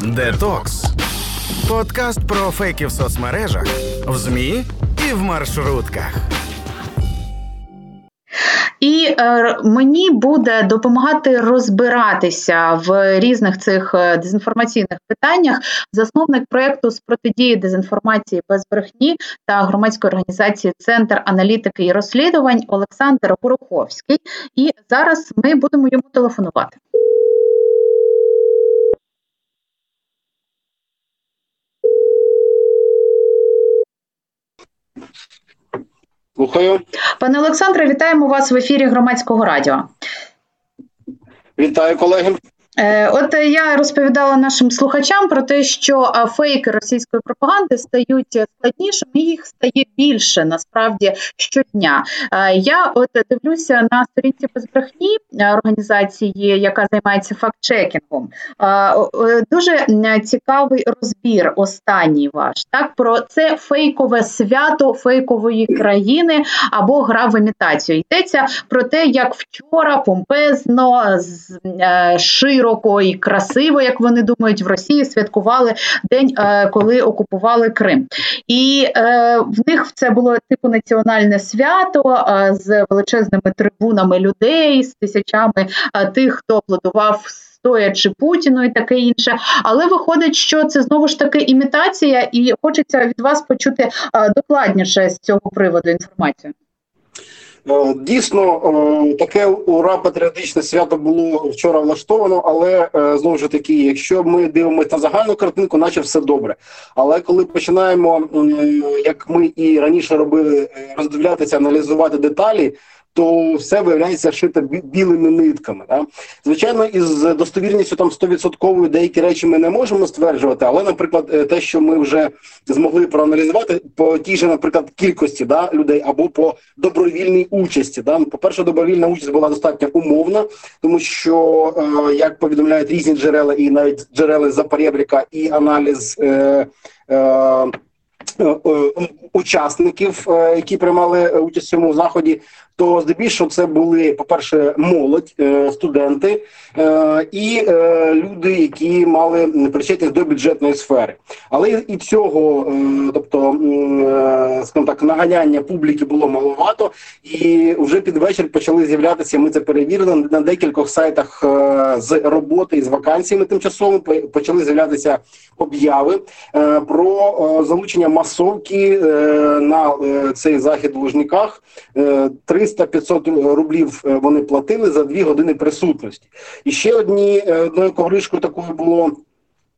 Детокс. Подкаст про фейки в соцмережах, в ЗМІ і в маршрутках. І е, мені буде допомагати розбиратися в різних цих е, дезінформаційних питаннях засновник проєкту з протидії дезінформації без брехні та громадської організації Центр аналітики і розслідувань Олександр Гороховський. І зараз ми будемо йому телефонувати. Слухаю. Пане Олександре, вітаємо вас в ефірі громадського радіо. Вітаю, колеги. Е, от я розповідала нашим слухачам про те, що фейки російської пропаганди стають складнішими, їх стає більше насправді щодня. Е, я от дивлюся на сторінці безбрехні е, організації, яка займається фактчекінгом. Дуже цікавий розбір. Останній ваш так про це фейкове свято фейкової країни або гра в імітацію. Йдеться про те, як вчора помпезно широ широко і красиво, як вони думають, в Росії святкували день, е, коли окупували Крим. І е, в них це було типу національне свято е, з величезними трибунами людей, з тисячами тих, хто аплодував. Стоячи Путіну і таке інше, але виходить, що це знову ж таки імітація, і хочеться від вас почути докладніше з цього приводу інформацію. Е, дійсно, е, таке ура патріотичне свято було вчора влаштовано, але е, знову ж таки, якщо ми дивимося на загальну картинку, наче все добре. Але коли починаємо, як ми і раніше робили, роздивлятися, аналізувати деталі, то все виявляється шито білими нитками. Да? Звичайно, із достовірністю там 100% деякі речі ми не можемо стверджувати, але, наприклад, е, те, що ми вже змогли проаналізувати по тій же, наприклад, кількості да, людей або по добровільній участі. Да? По перше, добровільна участь була достатньо умовна, тому що е, як повідомляють різні джерела, і навіть джерела Запорєбріка, і аналіз. Е, е, Учасників, які приймали участь в цьому заході, то здебільшого це були, по-перше, молодь, е, студенти е, і е, люди, які мали причетність до бюджетної сфери. Але і цього, тобто, скажімо так, наганяння публіки було маловато, і вже під вечір почали з'являтися. Ми це перевірили на декількох сайтах з роботи і з вакансіями. Тимчасово почали з'являтися обяви про залучення масовки на цей захід в Лужниках. 300-500 рублів е, вони платили за дві години присутності. І ще одні е, одною ковришкою такою було.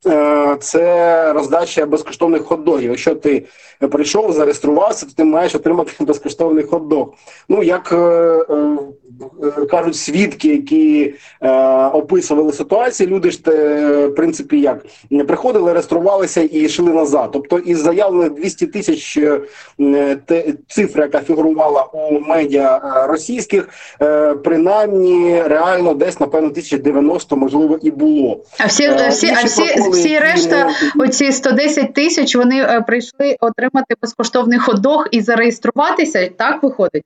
Е, це роздача безкоштовних хот-догів. Якщо ти прийшов, зареєструвався, то ти маєш отримати безкоштовний хот-дог. Ну як Е, кажуть свідки, які е, описували ситуацію. Люди ж в принципі, як приходили, реєструвалися і йшли назад. Тобто, із заявлених 200 тисяч е, цифра, яка фігурувала у медіа е, російських, е, принаймні реально десь напевно 1090, можливо, і було. А всі е, всі, а всі, всі решта, оці 110 тисяч, вони прийшли отримати безкоштовний ходох і зареєструватися. Так виходить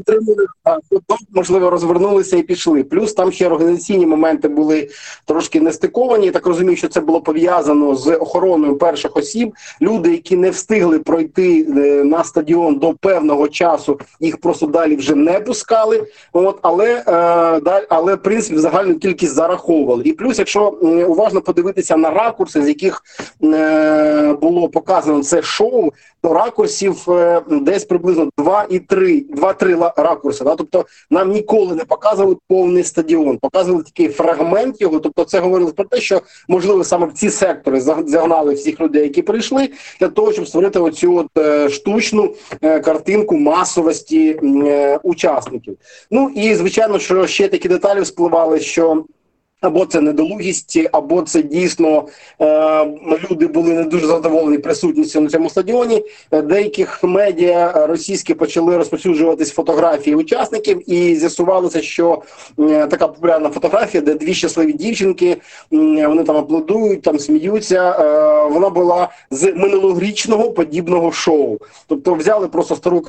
отримали поток, можливо, розвернулися і пішли. Плюс там ще організаційні моменти були трошки нестиковані. Так розумію, що це було пов'язано з охороною перших осіб. Люди, які не встигли пройти е, на стадіон до певного часу, їх просто далі вже не пускали. От але е, далі, але в принципі загальну кількість зараховували. І плюс, якщо уважно подивитися на ракурси, з яких е, було показано це шоу, то ракурсів десь приблизно 2,3 2-3 три ракурси. Да? Тобто нам ніколи не показували повний стадіон, показували такий фрагмент його. Тобто, це говорилось про те, що можливо саме в ці сектори загнали всіх людей, які прийшли, для того, щоб створити оцю от е, штучну е, картинку масовості е, учасників. Ну і звичайно, що ще такі деталі вспливали, що. Або це недолугість, або це дійсно е, люди були не дуже задоволені присутністю на цьому стадіоні. Деяких медіа російські почали розповсюджуватись фотографії учасників, і з'ясувалося, що е, така популярна фотографія, де дві щасливі дівчинки е, вони там аплодують, там сміються. Е, вона була з минулорічного подібного шоу, тобто взяли просто стару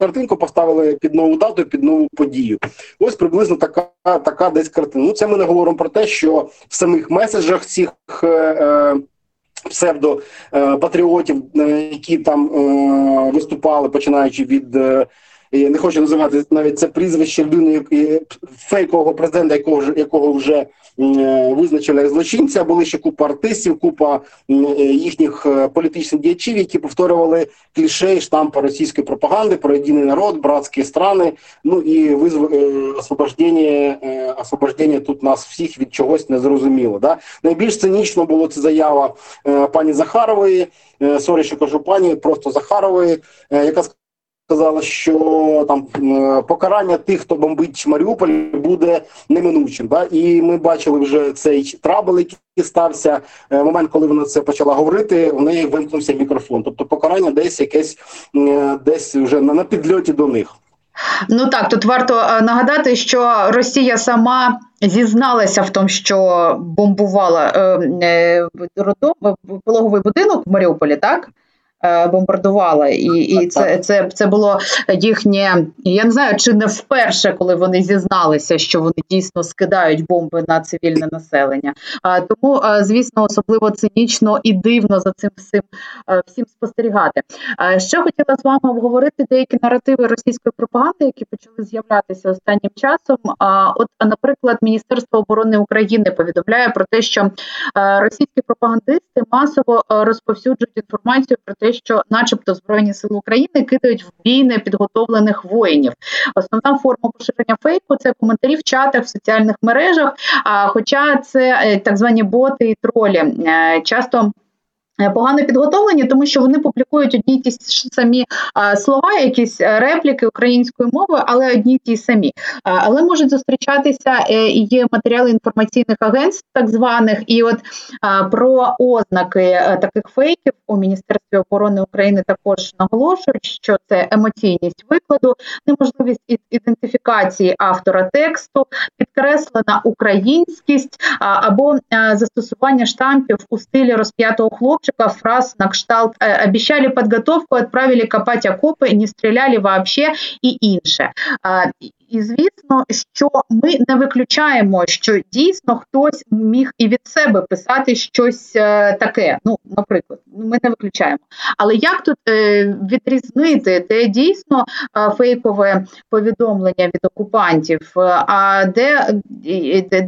картинку поставили під нову дату, під нову подію. Ось приблизно така така десь картина. Ну, це ми не говоримо про те, що в самих меседжах цих. Е, е Псевдопатріотів, е, які там е, виступали, починаючи від я не хочу називати навіть це прізвище людини фейкового президента, якого якого вже е, визначили як злочинця. Були ще купа артистів, купа е, їхніх е, політичних діячів, які повторювали кліше і штампи російської пропаганди про єдиний народ, братские страны. Ну і визв освобождение, освобождение тут нас всіх від чогось не зрозуміло. Да? Найбільш цинічно було це заява пані Захарової. Sorry, що кажу пані, просто Захарової, яка сказала, що там покарання тих, хто бомбить Маріуполь, буде неминучим. Да? І ми бачили вже цей trouble, який стався е, момент, коли вона це почала говорити. У неї вимкнувся мікрофон. Тобто, покарання десь якесь десь вже на підльоті до них. Ну так, тут варто е, нагадати, що Росія сама зізналася в тому, що бомбувала е, е, пологовий будинок в Маріуполі, так? Е, бомбардувала, і і це це, це було їхнє. Я не знаю, чи не вперше, коли вони зізналися, що вони дійсно скидають бомби на цивільне населення. Тому, звісно, особливо цинічно і дивно за цим всім е, всім спостерігати. Ще хотіла з вами обговорити деякі наративи російської пропаганди, які почали з'являтися останнім часом. От, наприклад, Міністерство оборони України повідомляє про те, що е, російські пропагандисти масово розповсюджують інформацію про те що, начебто, збройні сили України кидають в бій непідготовлених воїнів. Основна форма поширення фейку це коментарі в чатах в соціальних мережах. А хоча це е, так звані боти і тролі е, часто. Е, погано підготовлені, тому що вони публікують одні ті самі слова, якісь е, репліки українською мовою, але одні ті самі. Але можуть зустрічатися е, і є матеріали інформаційних агентств, так званих, і от про ознаки таких фейків у міністерстві оборони України також наголошують, що це емоційність викладу, неможливість ідентифікації автора тексту, підкреслена українськість або застосування штампів у стилі розп'ятого хлопчика несколько фраз на кшталт «Э, «обещали подготовку, отправили копать окопы, не стреляли вообще» і інше. І звісно, що ми не виключаємо, що дійсно хтось міг і від себе писати щось е, таке. Ну, наприклад, ну, ми не виключаємо. Але як тут е, відрізнити де дійсно е, фейкове повідомлення від окупантів, а де,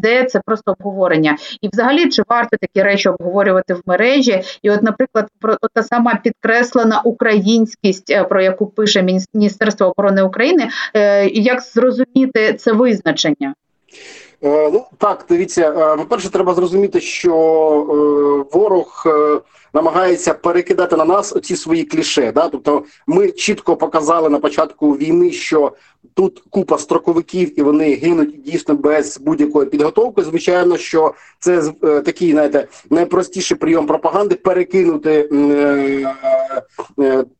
де це просто обговорення? І взагалі чи варто такі речі обговорювати в мережі? І, от, наприклад, про та сама підкреслена українськість, про яку пише Міністерство оборони України, як зрозуміти, зрозуміти це визначення? Е, ну так, дивіться, е, по перше, треба зрозуміти, що е, ворог намагається перекидати на нас оці свої кліше. Да? Тобто, ми чітко показали на початку війни, що тут купа строковиків і вони гинуть дійсно без будь-якої підготовки. Звичайно, що це такий, знаєте, найпростіший прийом пропаганди перекинути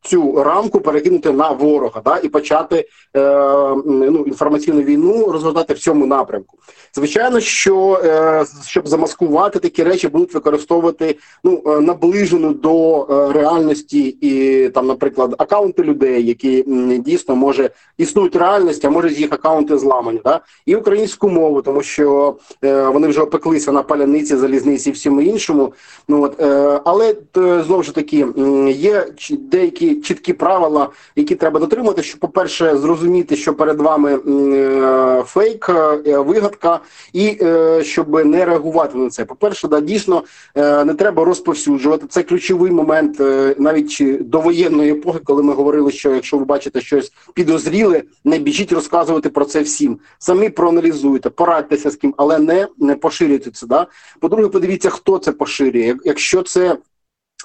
цю рамку, перекинути на ворога, да, і почати ну, інформаційну війну розгортати в цьому напрямку. Звичайно, що е, щоб замаскувати такі речі, будуть використовувати ну е, наближену до е, реальності і там, наприклад, акаунти людей, які дійсно може існують реальності, а може з їх аккаунти зламані, да? і українську мову, тому що вони вже опеклися на паляниці, залізниці і всьому іншому. Ну от але знову ж таки є деякі чіткі правила, які треба дотримати. Щоб, по перше, зрозуміти, що перед вами фейк, вигадка, і е, щоб не реагувати на це. По перше, да дійсно е, не треба розповсюджувати. Це ключовий момент е, навіть до воєнної епохи, коли ми говорили, що якщо ви бачите щось підозріле, не біжіть розказувати про це всім. Самі проаналізуйте, порадьтеся з ким, але не не поширюйте це. Да? По-друге, подивіться, хто це поширює. Якщо це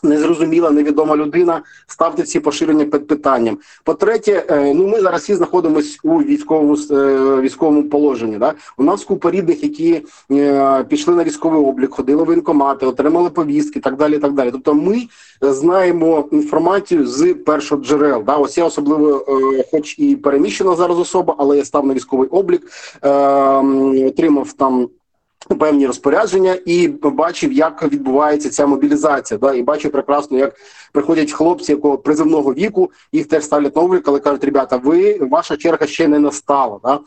Незрозуміла, невідома людина, ставте ці поширення під питанням. По-третє, е, ну ми зараз всі знаходимося у військовому е, військовому положенні. Да? У нас купа рідних, які е, пішли на військовий облік, ходили в воєнкомати, отримали повістки, так далі. так далі. Тобто, ми знаємо інформацію з першого джерел. Да? Ось я особливо, хоч і переміщена зараз особа, але я став на військовий облік, отримав там. Певні розпорядження і бачив, як відбувається ця мобілізація. Да, і бачив прекрасно, як приходять хлопці, якого призивного віку, їх теж ставлять на облік, але кажуть, ребята, ви ваша черга ще не настала. Да?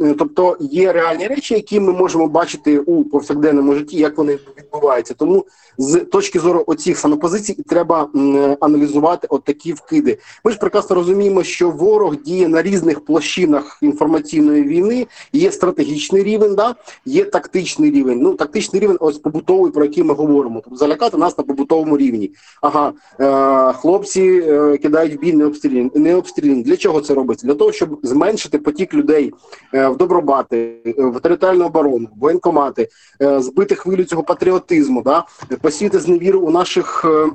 Е, Тобто є реальні речі, які ми можемо бачити у повсякденному житті, як вони відбуваються. Тому з точки зору оцих самопозицій треба аналізувати от такі вкиди. Ми ж прекрасно розуміємо, що ворог діє на різних площинах інформаційної війни. Є стратегічний рівень, да є тактичний рівень. Ну тактичний рівень, ось побутовий, про який ми говоримо. Тобто залякати нас на побутовому рівні. Ага, е, хлопці е, кидають в бій не обстріляні. Не обстріляні. Для чого це робиться? Для того, щоб зменшити потік людей е, в добробати, е, в територіальну оборону, воєнкомати, е, збити хвилю цього патріотизму, да посіяти зневіру у наших е,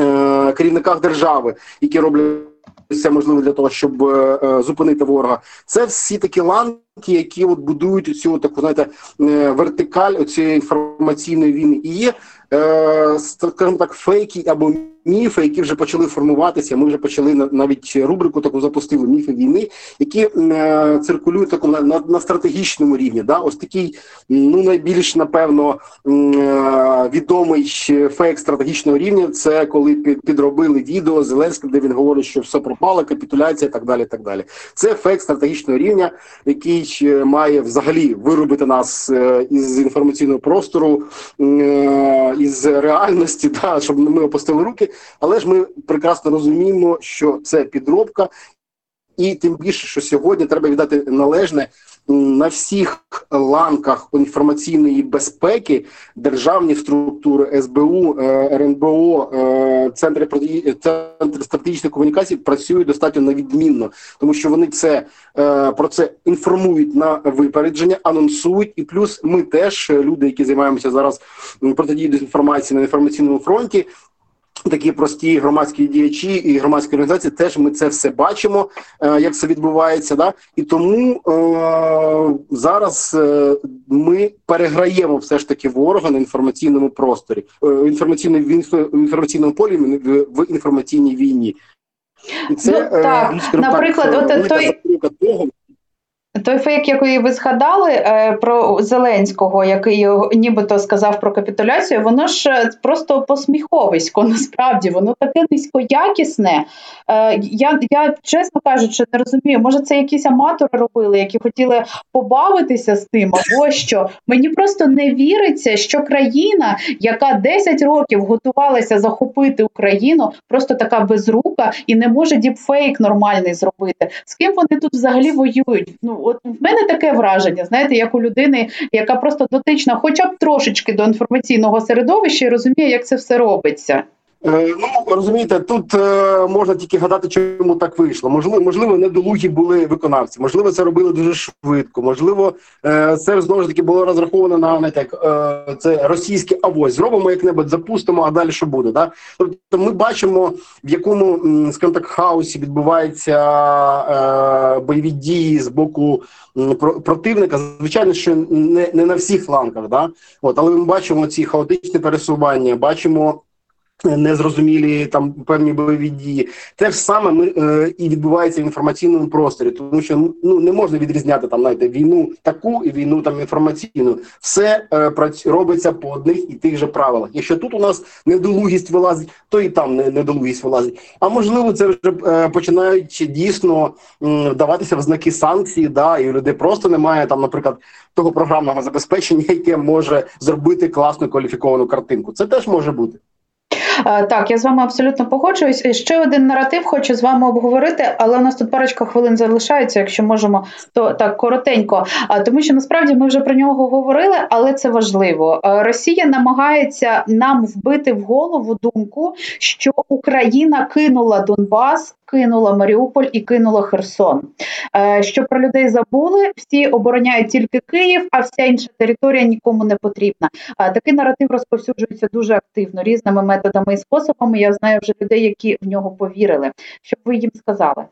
е, керівниках держави, які роблять. Все можливе для того, щоб е, е, зупинити ворога. Це всі такі ланки, які от будують цю таку знаєте е, вертикаль цієї інформаційної війни. І є е, скажімо так, фейки або міфи, які вже почали формуватися. Ми вже почали навіть рубрику таку запустили міфи війни, які е, циркулюють таку на, на, на стратегічному рівні. Да? Ось такий, ну найбільш напевно відомий фейк стратегічного рівня. Це коли під, підробили відео Зеленським, де він говорить, що все пропало, капітуляція, і так далі. Так далі. Це фейк стратегічного рівня, який е, має взагалі виробити нас е, із інформаційного простору, е, із реальності, да, щоб ми опустили руки. Але ж ми прекрасно розуміємо, що це підробка, і тим більше, що сьогодні треба віддати належне на всіх ланках інформаційної безпеки державні структури СБУ, е, РНБО, е, центри центри стратегічної комунікації працюють достатньо невідмінно, тому що вони це е, про це інформують на випередження, анонсують, і плюс ми теж люди, які займаємося зараз протидією дезінформації на інформаційному фронті, Такі прості громадські діячі і громадські організації теж ми це все бачимо, е, як це відбувається. Да? І тому е, зараз е, ми переграємо все ж таки ворога на інформаційному просторі, е, інформаційному в інформаційному полі в інформаційній війні. І це ну, так. Е, наприклад, так, от той... того. Той фейк, який ви згадали е, про Зеленського, який нібито сказав про капітуляцію, воно ж е, просто посміховисько. Насправді воно таке низькоякісне. Е, я я чесно кажучи, не розумію. Може, це якісь аматори робили, які хотіли побавитися з тим, або що мені просто не віриться, що країна, яка 10 років готувалася захопити Україну, просто така безрука і не може діпфейк нормальний зробити. З ким вони тут взагалі воюють? Ну от в мене таке враження, знаєте, як у людини, яка просто дотична, хоча б трошечки до інформаційного середовища і розуміє, як це все робиться. Е, ну розумієте, тут е, можна тільки гадати, чому так вийшло. Можливо, можливо, недолугі були виконавці. Можливо, це робили дуже швидко. Можливо, е, це знову ж таки було розраховано на не так. Це російське авось. Зробимо як-небудь, запустимо, а далі що буде. Да? Тобто, ми бачимо, в якому скажімо так хаосі відбуваються бойові дії з боку противника. Звичайно, що не не на всіх флангах, да? От, але ми бачимо ці хаотичні пересування, бачимо незрозумілі там певні бойові дії. Те ж саме ми е, і відбувається в інформаційному просторі, тому що ну не можна відрізняти там знаєте, війну таку і війну там інформаційну. Все е, робиться по одних і тих же правилах. Якщо тут у нас недолугість вилазить, то і там недолугість вилазить. А можливо, це вже е, починають дійсно е, даватися в знаки санкції. Да, і у людей просто немає там, наприклад, того програмного забезпечення, яке може зробити класну кваліфіковану картинку. Це теж може бути. Так, я з вами абсолютно погоджуюсь. Ще один наратив хочу з вами обговорити, але у нас тут парочка хвилин залишається. Якщо можемо, то так коротенько. А тому, що насправді ми вже про нього говорили, але це важливо. Росія намагається нам вбити в голову думку, що Україна кинула Донбас кинула Маріуполь і кинула Херсон. Е, що про людей забули, всі обороняють тільки Київ, а вся інша територія нікому не потрібна. Е, такий наратив розповсюджується дуже активно різними методами і способами. Я знаю вже людей, які в нього повірили. Що ви їм сказали?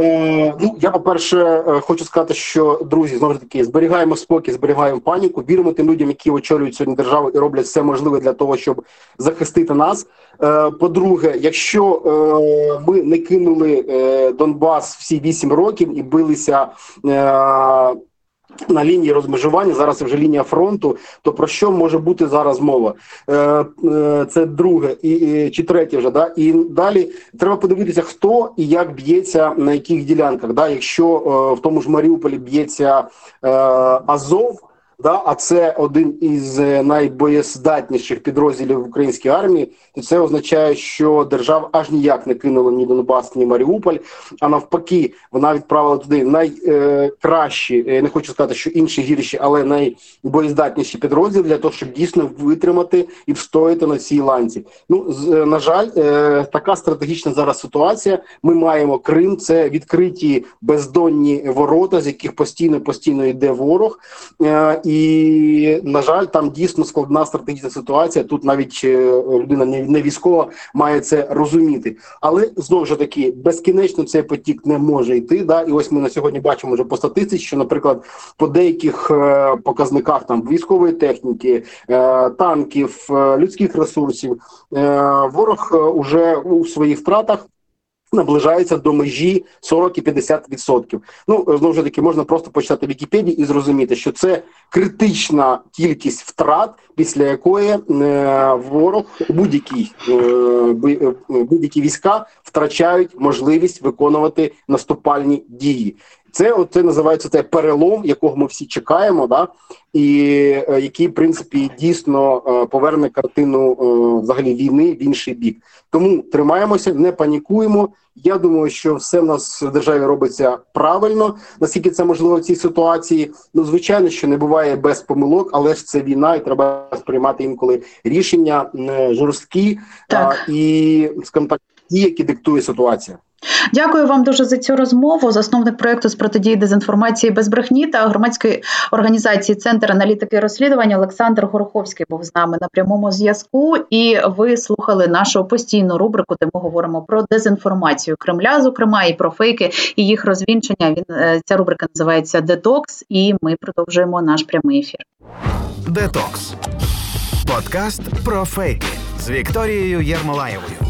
Е, ну я по перше е, хочу сказати, що друзі знову ж таки зберігаємо спокій, зберігаємо паніку, віримо тим людям, які очолюють сьогодні державу і роблять все можливе для того, щоб захистити нас. Е, по-друге, якщо ми не кинули Донбас всі вісім років і билися. На лінії розмежування зараз вже лінія фронту. То про що може бути зараз мова? Е, е, Це друге і, чи третє вже да і далі треба подивитися, хто і як б'ється на яких ділянках. Да, Якщо е, в тому ж Маріуполі б'ється Азов. Да, а це один із е, найбоєздатніших підрозділів української армії. То це означає, що держава аж ніяк не кинула ні Донбас, ні Маріуполь. А навпаки, вона відправила туди найкращі, е, не хочу сказати, що інші гірші, але найбоєздатніші підрозділи для того, щоб дійсно витримати і встояти на цій ланці. Ну е, на жаль, е, така стратегічна зараз ситуація. Ми маємо Крим, це відкриті бездонні ворота, з яких постійно постійно йде ворог. І на жаль, там дійсно складна стратегічна ситуація. Тут навіть е, людина не військова має це розуміти, але знову ж таки безкінечно цей потік не може йти. Да, і ось ми на сьогодні бачимо вже по статистиці, що, наприклад, по деяких е, показниках там військової техніки, е, танків, людських ресурсів, ворог уже у своїх втратах. Наближається до межі 40 і 50%. Ну знову ж таки можна просто почитати Вікіпедії і зрозуміти, що це критична кількість втрат, після якої е, ворог будь-які е, е, будь-які війська втрачають можливість виконувати наступальні дії. Це це називається це перелом, якого ми всі чекаємо, да і е, який в принципі дійсно е, поверне картину е, взагалі війни в інший бік. Тому тримаємося, не панікуємо. Я думаю, що все в нас в державі робиться правильно, наскільки це можливо в цій ситуації. Ну звичайно, що не буває без помилок, але ж це війна, і треба сприймати інколи рішення жорсткі так. а, і скажімо так, ті, які диктує ситуація. Дякую вам дуже за цю розмову. Засновник проекту з протидії дезінформації без брехні та громадської організації Центр аналітики і розслідування Олександр Гороховський був з нами на прямому зв'язку. І ви слухали нашу постійну рубрику, де ми говоримо про дезінформацію Кремля, зокрема, і про фейки і їх розвінчення. Він е, ця рубрика називається Детокс, і ми продовжуємо наш прямий ефір. Детокс подкаст про фейки з Вікторією Єрмолаєвою.